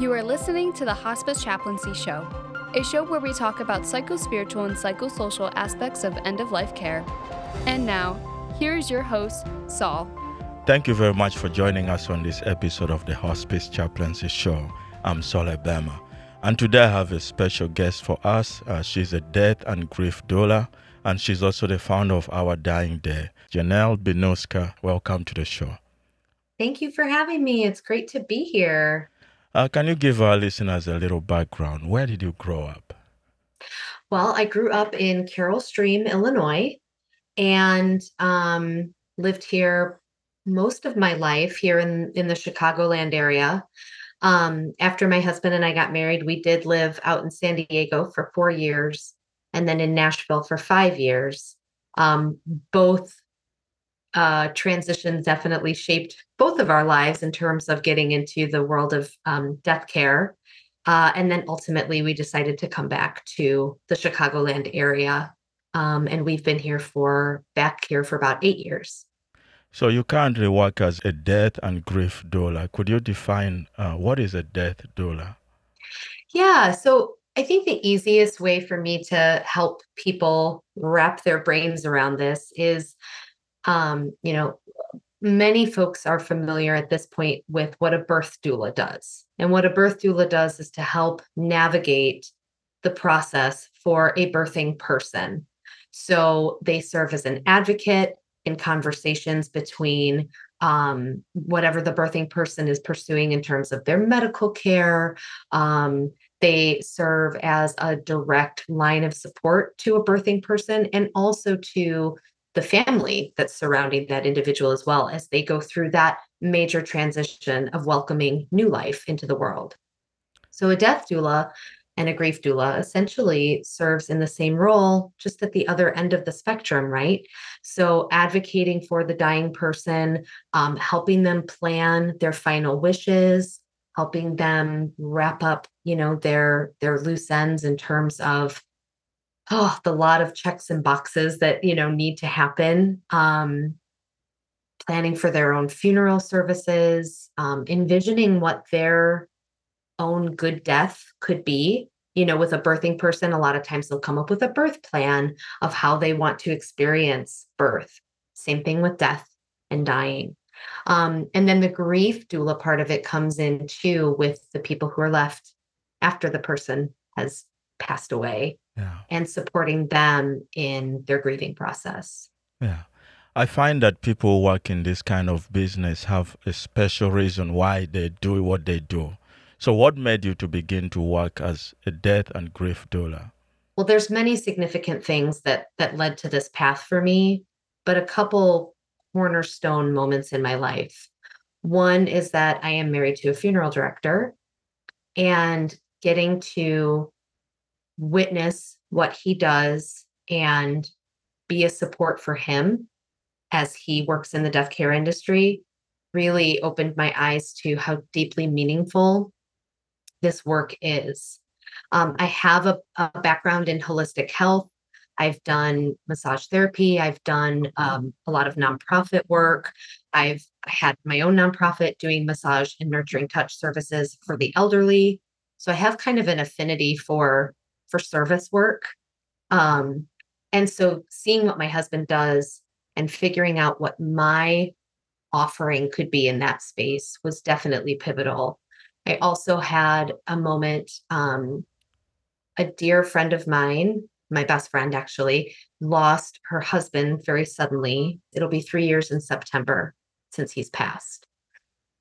You are listening to the Hospice Chaplaincy Show, a show where we talk about psychospiritual and psychosocial aspects of end of life care. And now, here is your host, Saul. Thank you very much for joining us on this episode of the Hospice Chaplaincy Show. I'm Saul Ebema. And today I have a special guest for us. Uh, she's a death and grief doula, and she's also the founder of Our Dying Day. Janelle Benuska, welcome to the show. Thank you for having me. It's great to be here. Uh, can you give our listeners a little background? Where did you grow up? Well, I grew up in Carol Stream, Illinois, and um, lived here most of my life here in, in the Chicagoland area. Um, after my husband and I got married, we did live out in San Diego for four years and then in Nashville for five years. Um, both uh, transitions definitely shaped both of our lives in terms of getting into the world of um, death care. Uh, and then ultimately, we decided to come back to the Chicagoland area. Um, and we've been here for back here for about eight years. So you currently work as a death and grief doula. Could you define uh, what is a death doula? Yeah. So I think the easiest way for me to help people wrap their brains around this is um, you know, many folks are familiar at this point with what a birth doula does. And what a birth doula does is to help navigate the process for a birthing person. So they serve as an advocate in conversations between um, whatever the birthing person is pursuing in terms of their medical care. Um, they serve as a direct line of support to a birthing person and also to the family that's surrounding that individual as well as they go through that major transition of welcoming new life into the world. So, a death doula and a grief doula essentially serves in the same role, just at the other end of the spectrum, right? So, advocating for the dying person, um, helping them plan their final wishes, helping them wrap up, you know, their their loose ends in terms of oh the lot of checks and boxes that you know need to happen um, planning for their own funeral services um, envisioning what their own good death could be. You know with a birthing person a lot of times they'll come up with a birth plan of how they want to experience birth. Same thing with death and dying. Um, and then the grief doula part of it comes in too with the people who are left after the person has passed away yeah. and supporting them in their grieving process. Yeah. I find that people who work in this kind of business have a special reason why they do what they do. So what made you to begin to work as a death and grief doula? Well, there's many significant things that that led to this path for me, but a couple cornerstone moments in my life. One is that I am married to a funeral director and getting to witness what he does and be a support for him as he works in the death care industry really opened my eyes to how deeply meaningful this work is. Um, I have a, a, background in holistic health. I've done massage therapy. I've done um, a lot of nonprofit work. I've had my own nonprofit doing massage and nurturing touch services for the elderly. So I have kind of an affinity for for service work. Um, and so seeing what my husband does and figuring out what my offering could be in that space was definitely pivotal. I also had a moment, um, a dear friend of mine, my best friend actually, lost her husband very suddenly. It'll be three years in September since he's passed.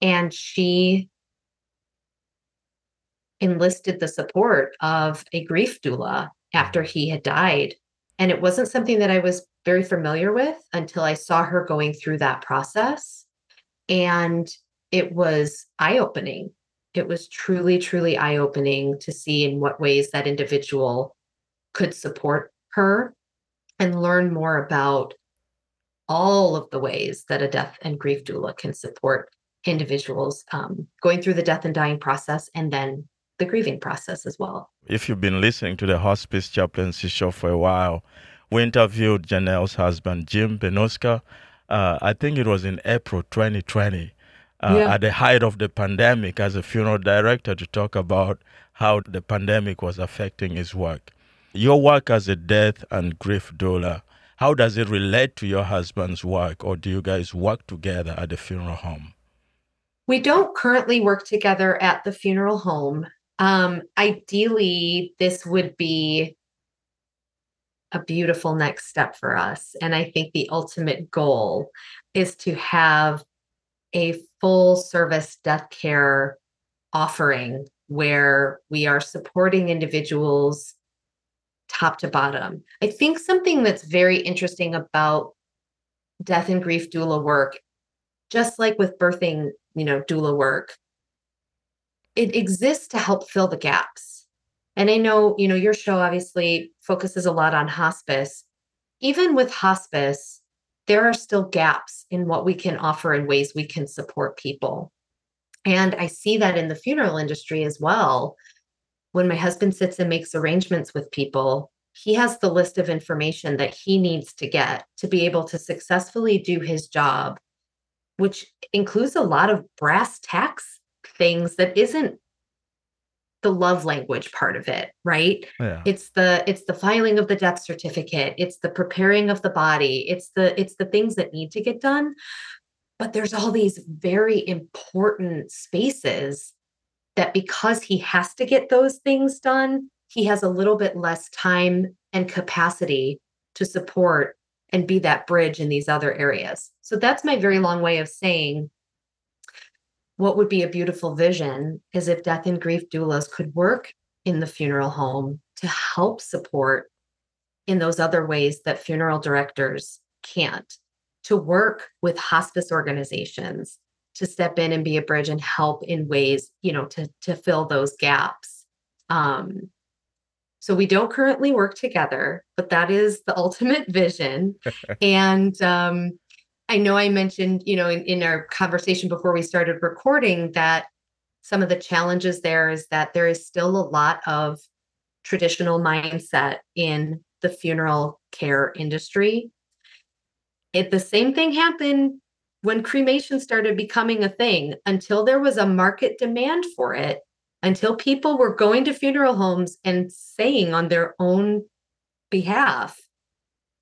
And she enlisted the support of a grief doula after he had died. And it wasn't something that I was very familiar with until I saw her going through that process. And it was eye opening. It was truly, truly eye opening to see in what ways that individual could support her and learn more about all of the ways that a death and grief doula can support individuals um, going through the death and dying process and then the grieving process as well. If you've been listening to the Hospice Chaplaincy Show for a while, we interviewed Janelle's husband, Jim Benuska. Uh, I think it was in April 2020. uh, Yeah. at the height of the pandemic as a funeral director to talk about how the pandemic was affecting his work. Your work as a death and grief doula, how does it relate to your husband's work, or do you guys work together at the funeral home? We don't currently work together at the funeral home. Um, ideally, this would be a beautiful next step for us. And I think the ultimate goal is to have a full service death care offering where we are supporting individuals top to bottom. I think something that's very interesting about death and grief doula work, just like with birthing, you know, doula work, it exists to help fill the gaps. And I know, you know, your show obviously focuses a lot on hospice. Even with hospice, there are still gaps in what we can offer and ways we can support people. And I see that in the funeral industry as well. When my husband sits and makes arrangements with people, he has the list of information that he needs to get to be able to successfully do his job, which includes a lot of brass tacks things that isn't the love language part of it, right? Yeah. it's the it's the filing of the death certificate it's the preparing of the body it's the it's the things that need to get done but there's all these very important spaces that because he has to get those things done he has a little bit less time and capacity to support and be that bridge in these other areas so that's my very long way of saying what would be a beautiful vision is if death and grief doulas could work in the funeral home to help support in those other ways that funeral directors can't, to work with hospice organizations to step in and be a bridge and help in ways, you know, to, to fill those gaps. Um, so we don't currently work together, but that is the ultimate vision. and um, I know I mentioned, you know, in, in our conversation before we started recording that some of the challenges there is that there is still a lot of traditional mindset in the funeral care industry. It the same thing happened when cremation started becoming a thing until there was a market demand for it, until people were going to funeral homes and saying on their own behalf,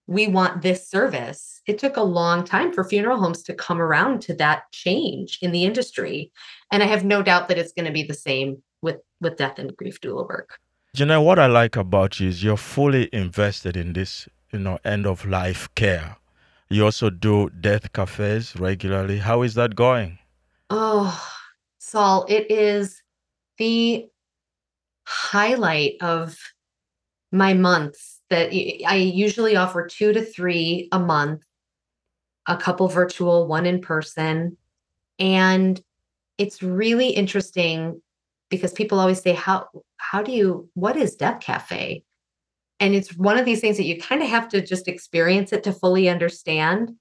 we want this service. It took a long time for funeral homes to come around to that change in the industry. And I have no doubt that it's going to be the same with, with death and grief doula work. You know what I like about you is you're fully invested in this, you know, end of life care. You also do death cafes regularly. How is that going? Oh, Saul, it is the highlight of my months that I usually offer two to three a month, a couple virtual, one in person. And it's really interesting because people always say, How how do you what is Death Cafe? And it's one of these things that you kind of have to just experience it to fully understand.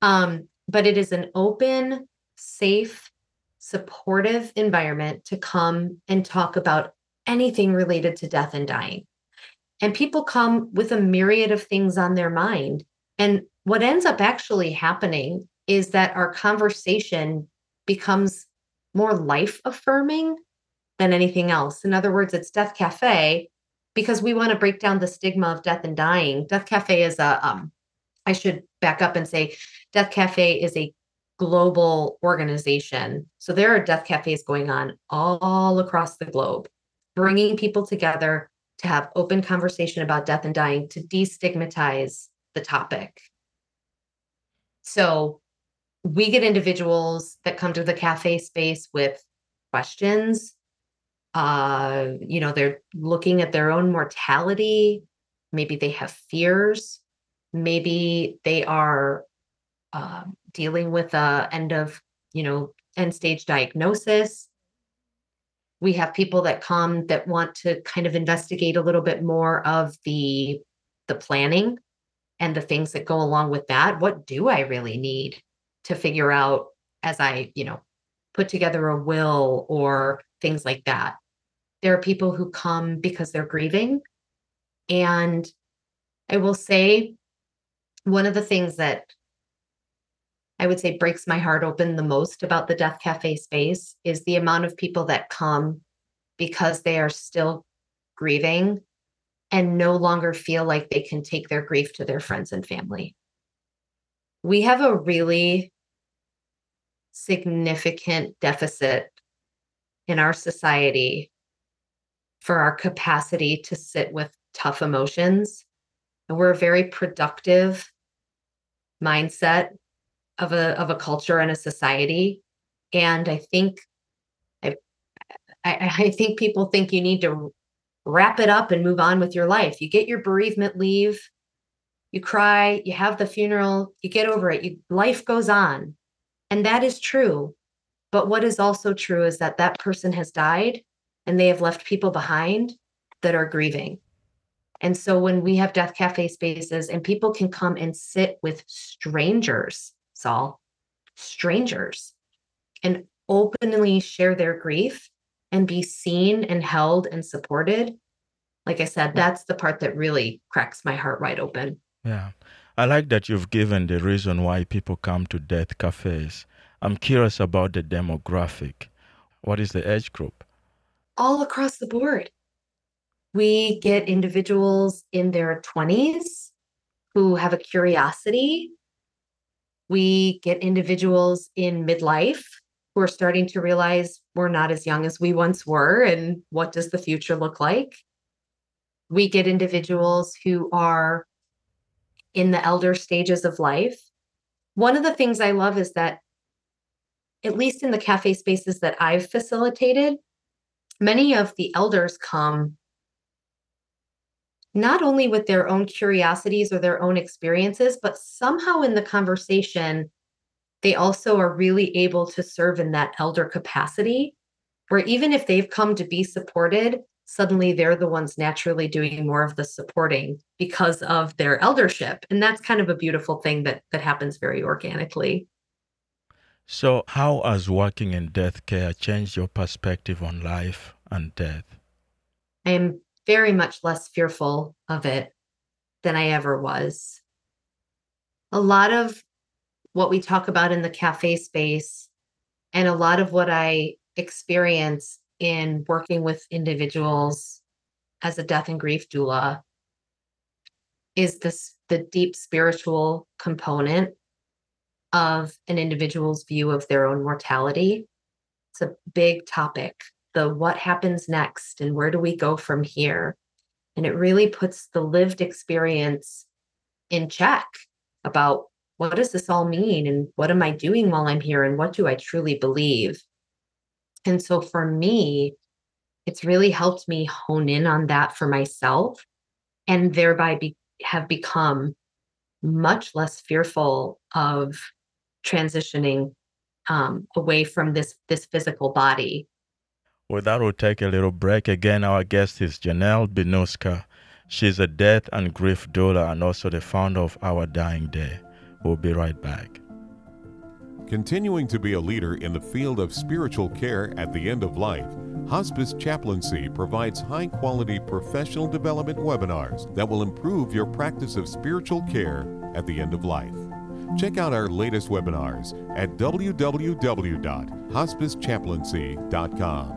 Um, but it is an open, safe, supportive environment to come and talk about anything related to death and dying. And people come with a myriad of things on their mind. And what ends up actually happening is that our conversation becomes more life affirming than anything else. In other words, it's Death Cafe because we want to break down the stigma of death and dying. Death Cafe is a, um, I should back up and say, Death Cafe is a global organization. So there are death cafes going on all across the globe, bringing people together to have open conversation about death and dying to destigmatize the topic. So we get individuals that come to the cafe space with questions. Uh, you know, they're looking at their own mortality. Maybe they have fears. Maybe they are uh, dealing with a end of, you know, end stage diagnosis. We have people that come that want to kind of investigate a little bit more of the the planning and the things that go along with that. What do I really need to figure out as I, you know, put together a will or things like that? There are people who come because they're grieving. And I will say, one of the things that I would say breaks my heart open the most about the Death Cafe space is the amount of people that come because they are still grieving and no longer feel like they can take their grief to their friends and family. We have a really significant deficit in our society for our capacity to sit with tough emotions. And we're a very productive mindset of a of a culture and a society. And I think I, I, I think people think you need to wrap it up and move on with your life. You get your bereavement leave, you cry, you have the funeral, you get over it. You, life goes on. And that is true. But what is also true is that that person has died and they have left people behind that are grieving. And so when we have Death Cafe spaces and people can come and sit with strangers, Saul, strangers, and openly share their grief and be seen and held and supported. Like I said, that's the part that really cracks my heart wide open. Yeah. I like that you've given the reason why people come to death cafes. I'm curious about the demographic. What is the age group? All across the board. We get individuals in their 20s who have a curiosity. We get individuals in midlife who are starting to realize we're not as young as we once were and what does the future look like. We get individuals who are in the elder stages of life. One of the things I love is that, at least in the cafe spaces that I've facilitated, many of the elders come not only with their own curiosities or their own experiences, but somehow in the conversation, they also are really able to serve in that elder capacity, where even if they've come to be supported, suddenly they're the ones naturally doing more of the supporting because of their eldership. And that's kind of a beautiful thing that that happens very organically. So how has working in death care changed your perspective on life and death? I am very much less fearful of it than i ever was a lot of what we talk about in the cafe space and a lot of what i experience in working with individuals as a death and grief doula is this the deep spiritual component of an individual's view of their own mortality. It's a big topic. The what happens next and where do we go from here? And it really puts the lived experience in check about what does this all mean and what am I doing while I'm here and what do I truly believe? And so for me, it's really helped me hone in on that for myself and thereby be, have become much less fearful of transitioning um, away from this this physical body. Well, that will take a little break. Again, our guest is Janelle Benuska. She's a death and grief doula and also the founder of Our Dying Day. We'll be right back. Continuing to be a leader in the field of spiritual care at the end of life, Hospice Chaplaincy provides high quality professional development webinars that will improve your practice of spiritual care at the end of life. Check out our latest webinars at www.hospicechaplaincy.com.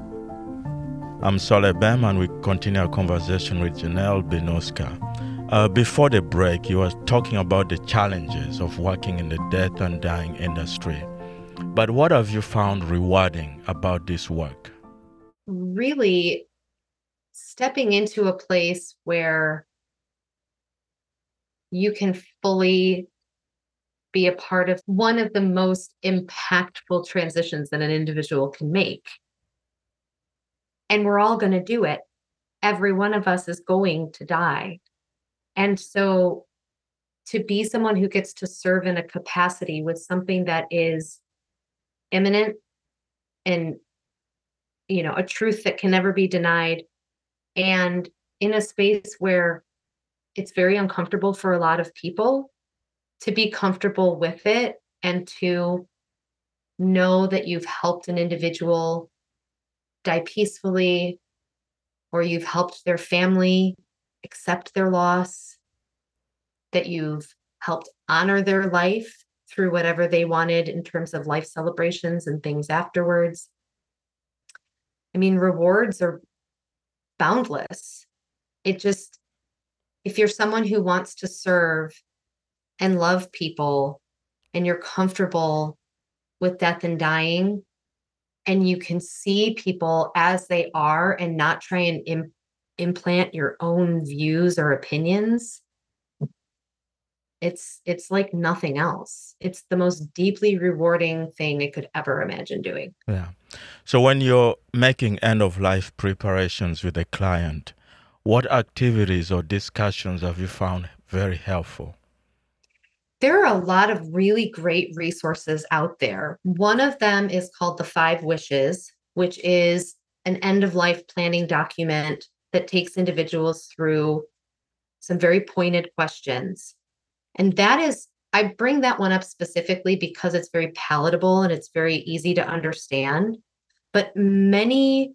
I'm Saul Ebema, and we continue our conversation with Janelle Benuska. Uh, before the break, you were talking about the challenges of working in the death and dying industry. But what have you found rewarding about this work? Really stepping into a place where you can fully be a part of one of the most impactful transitions that an individual can make. And we're all going to do it. Every one of us is going to die. And so to be someone who gets to serve in a capacity with something that is imminent and you know a truth that can never be denied and in a space where it's very uncomfortable for a lot of people to be comfortable with it and to know that you've helped an individual die peacefully or you've helped their family accept their loss, that you've helped honor their life through whatever they wanted in terms of life celebrations and things afterwards. I mean, rewards are boundless. It just, if you're someone who wants to serve and love people and you're comfortable with death and dying, and you can see people as they are and not try and Im- implant your own views or opinions. It's it's like nothing else. It's the most deeply rewarding thing i could ever imagine doing. Yeah. So when you're making end of life preparations with a client what activities or discussions have you found very helpful there are a lot of really great resources out there one of them is called the five wishes which is an end of life planning document that takes individuals through some very pointed questions and that is, I bring that one up specifically because it's very palatable and it's very easy to understand. But many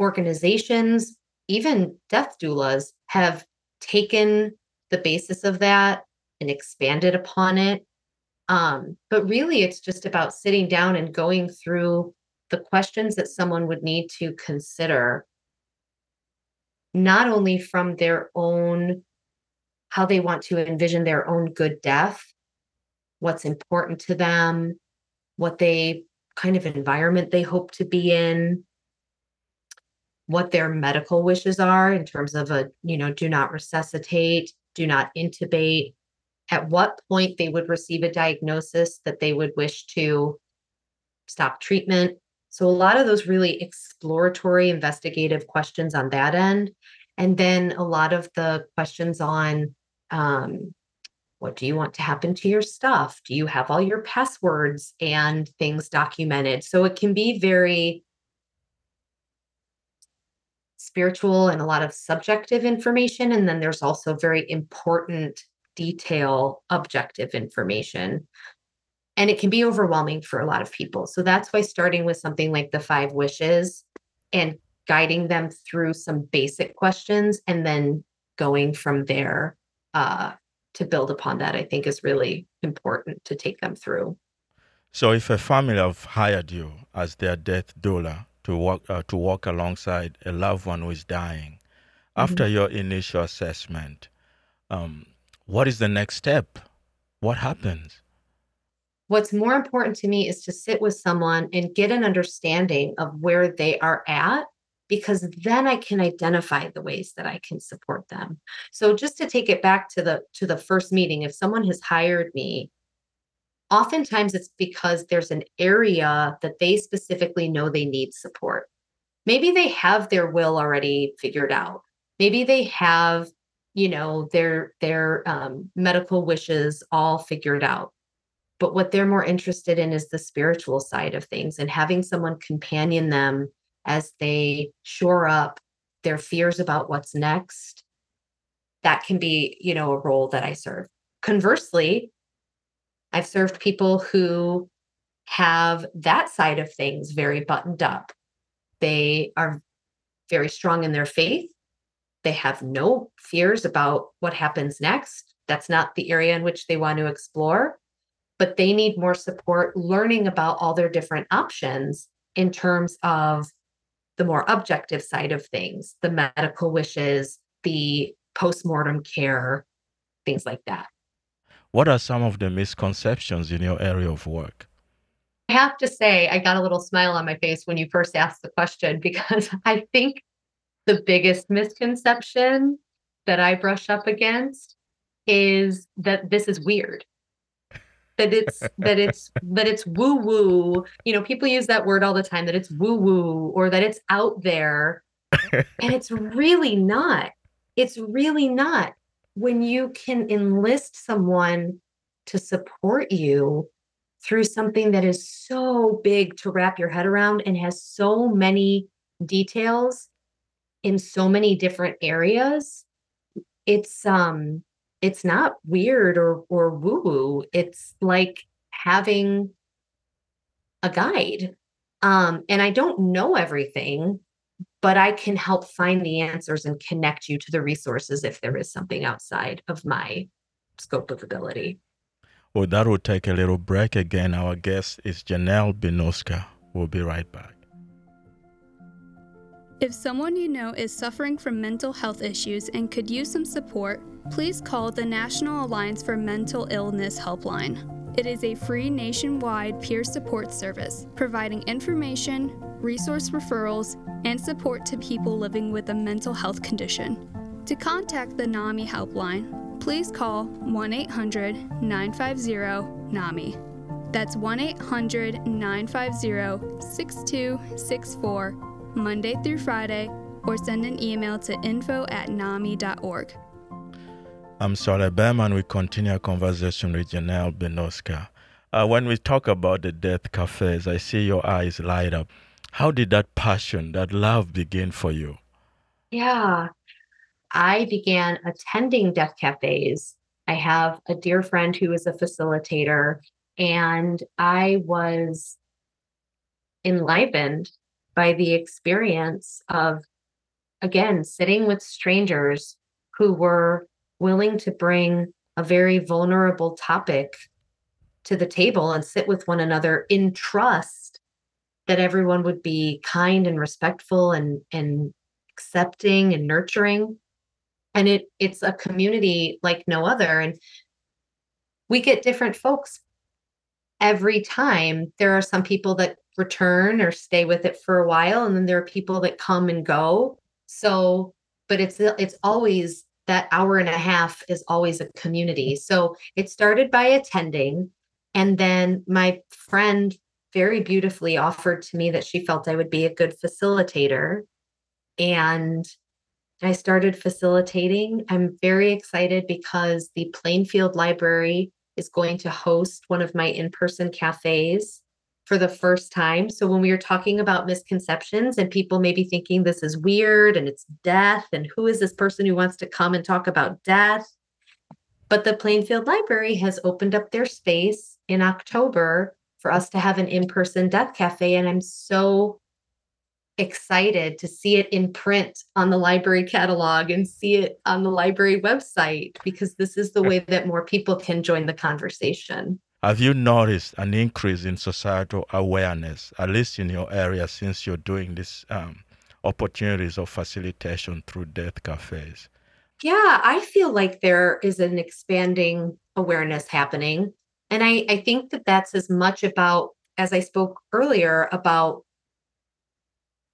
organizations, even death doulas, have taken the basis of that and expanded upon it. Um, but really, it's just about sitting down and going through the questions that someone would need to consider, not only from their own how they want to envision their own good death, what's important to them, what they kind of environment they hope to be in, what their medical wishes are in terms of a, you know, do not resuscitate, do not intubate, at what point they would receive a diagnosis that they would wish to stop treatment. So, a lot of those really exploratory, investigative questions on that end. And then a lot of the questions on um, what do you want to happen to your stuff? Do you have all your passwords and things documented? So it can be very spiritual and a lot of subjective information. And then there's also very important detail, objective information. And it can be overwhelming for a lot of people. So that's why starting with something like the five wishes and guiding them through some basic questions and then going from there uh, to build upon that, I think is really important to take them through. So, if a family have hired you as their death doula to walk uh, to walk alongside a loved one who is dying, mm-hmm. after your initial assessment, um, what is the next step? What happens? What's more important to me is to sit with someone and get an understanding of where they are at because then I can identify the ways that I can support them. So just to take it back to the to the first meeting, if someone has hired me, oftentimes it's because there's an area that they specifically know they need support. Maybe they have their will already figured out. Maybe they have, you know, their their um, medical wishes all figured out. But what they're more interested in is the spiritual side of things and having someone companion them as they shore up their fears about what's next that can be you know a role that i serve. Conversely i've served people who have that side of things very buttoned up. They are very strong in their faith they have no fears about what happens next that's not the area in which they want to explore but they need more support learning about all their different options in terms of the more objective side of things, the medical wishes, the postmortem care, things like that. What are some of the misconceptions in your area of work? I have to say, I got a little smile on my face when you first asked the question because I think the biggest misconception that I brush up against is that this is weird. That it's that it's that it's woo woo you know people use that word all the time that it's woo woo or that it's out there. And it's really not. It's really not. When you can enlist someone to support you through something that is so big to wrap your head around and has so many details in so many different areas it's um it's not weird or or woo woo. It's like having a guide. Um, and I don't know everything, but I can help find the answers and connect you to the resources if there is something outside of my scope of ability. Well, that will take a little break again. Our guest is Janelle Benuska. We'll be right back. If someone you know is suffering from mental health issues and could use some support, please call the National Alliance for Mental Illness Helpline. It is a free nationwide peer support service providing information, resource referrals, and support to people living with a mental health condition. To contact the NAMI helpline, please call 1 800 950 NAMI. That's 1 800 950 6264, Monday through Friday, or send an email to info at NAMI.org. I'm Saul Ebema, and we continue our conversation with Janelle Benuska. Uh, when we talk about the death cafes, I see your eyes light up. How did that passion, that love begin for you? Yeah, I began attending death cafes. I have a dear friend who is a facilitator, and I was enlivened by the experience of, again, sitting with strangers who were willing to bring a very vulnerable topic to the table and sit with one another in trust that everyone would be kind and respectful and and accepting and nurturing. And it it's a community like no other. And we get different folks. Every time there are some people that return or stay with it for a while and then there are people that come and go so but it's it's always that hour and a half is always a community. So it started by attending. And then my friend very beautifully offered to me that she felt I would be a good facilitator. And I started facilitating. I'm very excited because the Plainfield Library is going to host one of my in person cafes for the first time. So when we were talking about misconceptions and people maybe thinking this is weird and it's death and who is this person who wants to come and talk about death? But the Plainfield Library has opened up their space in October for us to have an in-person death cafe and I'm so excited to see it in print on the library catalog and see it on the library website because this is the way that more people can join the conversation. Have you noticed an increase in societal awareness, at least in your area, since you're doing these um, opportunities of facilitation through death cafes? Yeah, I feel like there is an expanding awareness happening. And I, I think that that's as much about, as I spoke earlier, about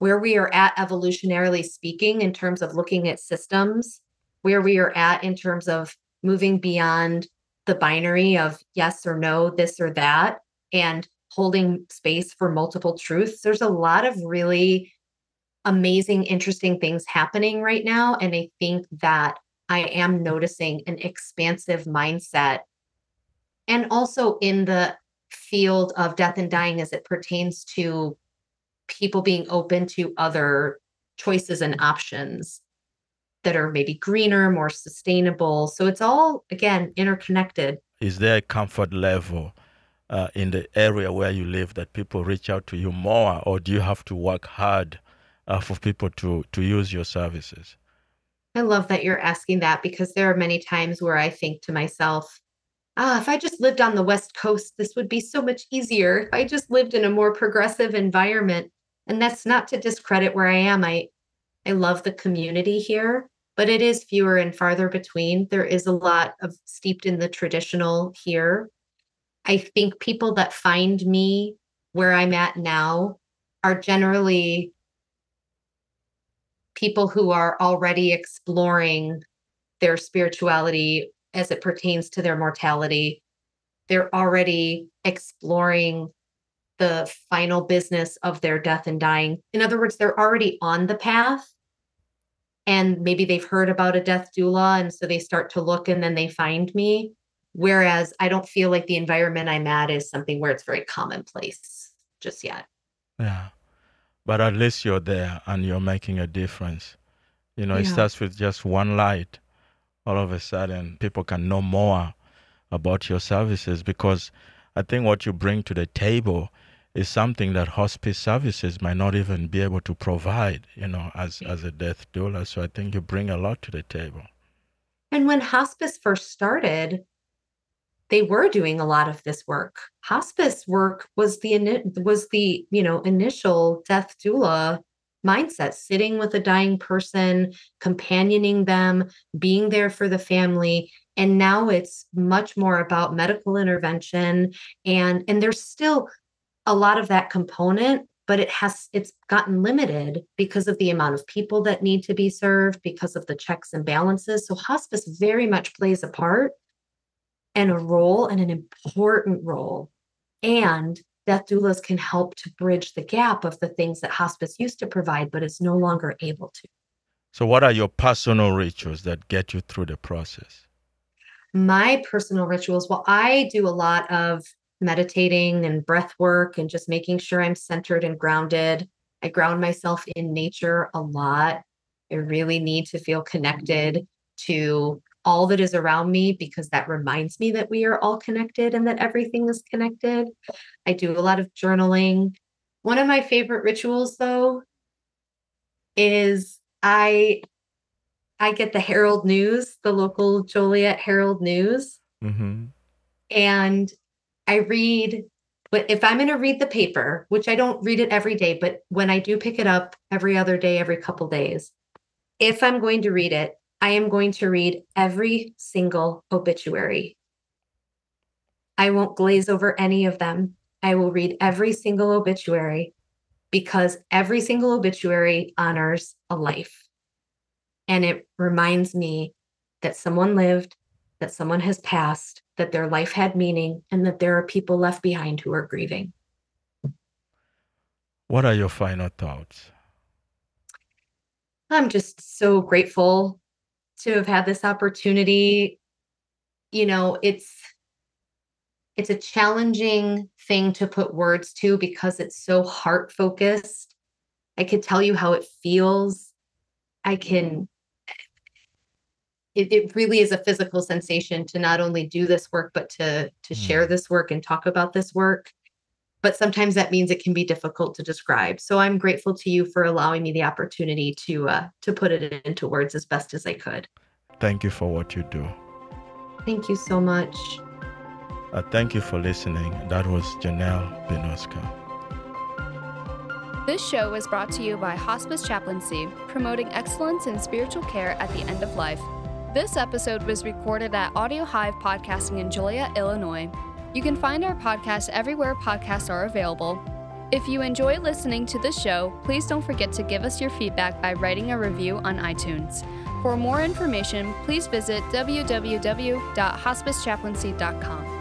where we are at evolutionarily speaking in terms of looking at systems, where we are at in terms of moving beyond the binary of yes or no, this or that, and holding space for multiple truths. There's a lot of really amazing, interesting things happening right now. And I think that I am noticing an expansive mindset. And also in the field of death and dying as it pertains to people being open to other choices and options that are maybe greener, more sustainable. So it's all, again, interconnected. Is there a comfort level uh, in the area where you live that people reach out to you more, or do you have to work hard uh, for people to, to use your services? I love that you're asking that because there are many times where I think to myself, ah, if I just lived on the West Coast, this would be so much easier. If I just lived in a more progressive environment. And that's not to discredit where I am. I I love the community here but it is fewer and farther between. There is a lot of steeped in the traditional here. I think people that find me where I'm at now are generally people who are already exploring their spirituality as it pertains to their mortality. They're already exploring the final business of their death and dying. In other words, they're already on the path and maybe they've heard about a death doula and so they start to look and then they find me. Whereas i don't feel like the environment i'm at is something where it's very commonplace just yet. Yeah. But at least you're there and you're making a difference. You know yeah. it starts with just one light. All of a sudden people can know more about your services because i think what you bring to the table is something that hospice services might not even be able to provide, you know, as, as a death doula. So I think you bring a lot to the table. And when hospice first started, they were doing a lot of this work. Hospice work was the was the you know initial death doula mindset sitting with a dying person companioning them being there for the family and now it's much more about medical intervention and and there's still a lot of that component but it has it's gotten limited because of the amount of people that need to be served because of the checks and balances. So hospice very much plays a part and a role and an important role. And death doulas can help to bridge the gap of the things that hospice used to provide but is no longer able to. So what are your personal rituals that get you through the process? My personal rituals well i do a lot of meditating and breath work and just making sure I'm centered and grounded. I ground myself in nature a lot. I really need to feel connected to all that is around me because that reminds me that we are all connected and that everything is connected. I do a lot of journaling. One of my favorite rituals though is I I get the Herald News, the local Joliet Herald News. Mm-hmm. And I read, but if I'm going to read the paper, which I don't read it every day, but when I do pick it up every other day, every couple days, if I'm going to read it, I am going to read every single obituary. I won't glaze over any of them. I will read every single obituary because every single obituary honors a life. And it reminds me that someone lived, that someone has passed, that their life had meaning, and that there are people left behind who are grieving. What are your final thoughts? I'm just so grateful to have had this opportunity. You know, it's it's a challenging thing to put words to because it's so heart focused. I could tell you how it feels. I can it, it really is a physical sensation to not only do this work but to to mm. share this work and talk about this work. But sometimes that means it can be difficult to describe. So i'm grateful to you for allowing me the opportunity to uh, to put it into words as best as i could. Thank you for what you do. Thank you so much. Uh, thank you for listening. That was janelle benuska this show was brought to you by Hospice Chaplaincy, promoting excellence in spiritual care at the end of life. This episode was recorded at Audio Hive Podcasting in Joliet, Illinois. You can find our podcast everywhere podcasts are available. If you enjoy listening to the show, please don't forget to give us your feedback by writing a review on iTunes. For more information, please visit www.hospicechaplaincy.com.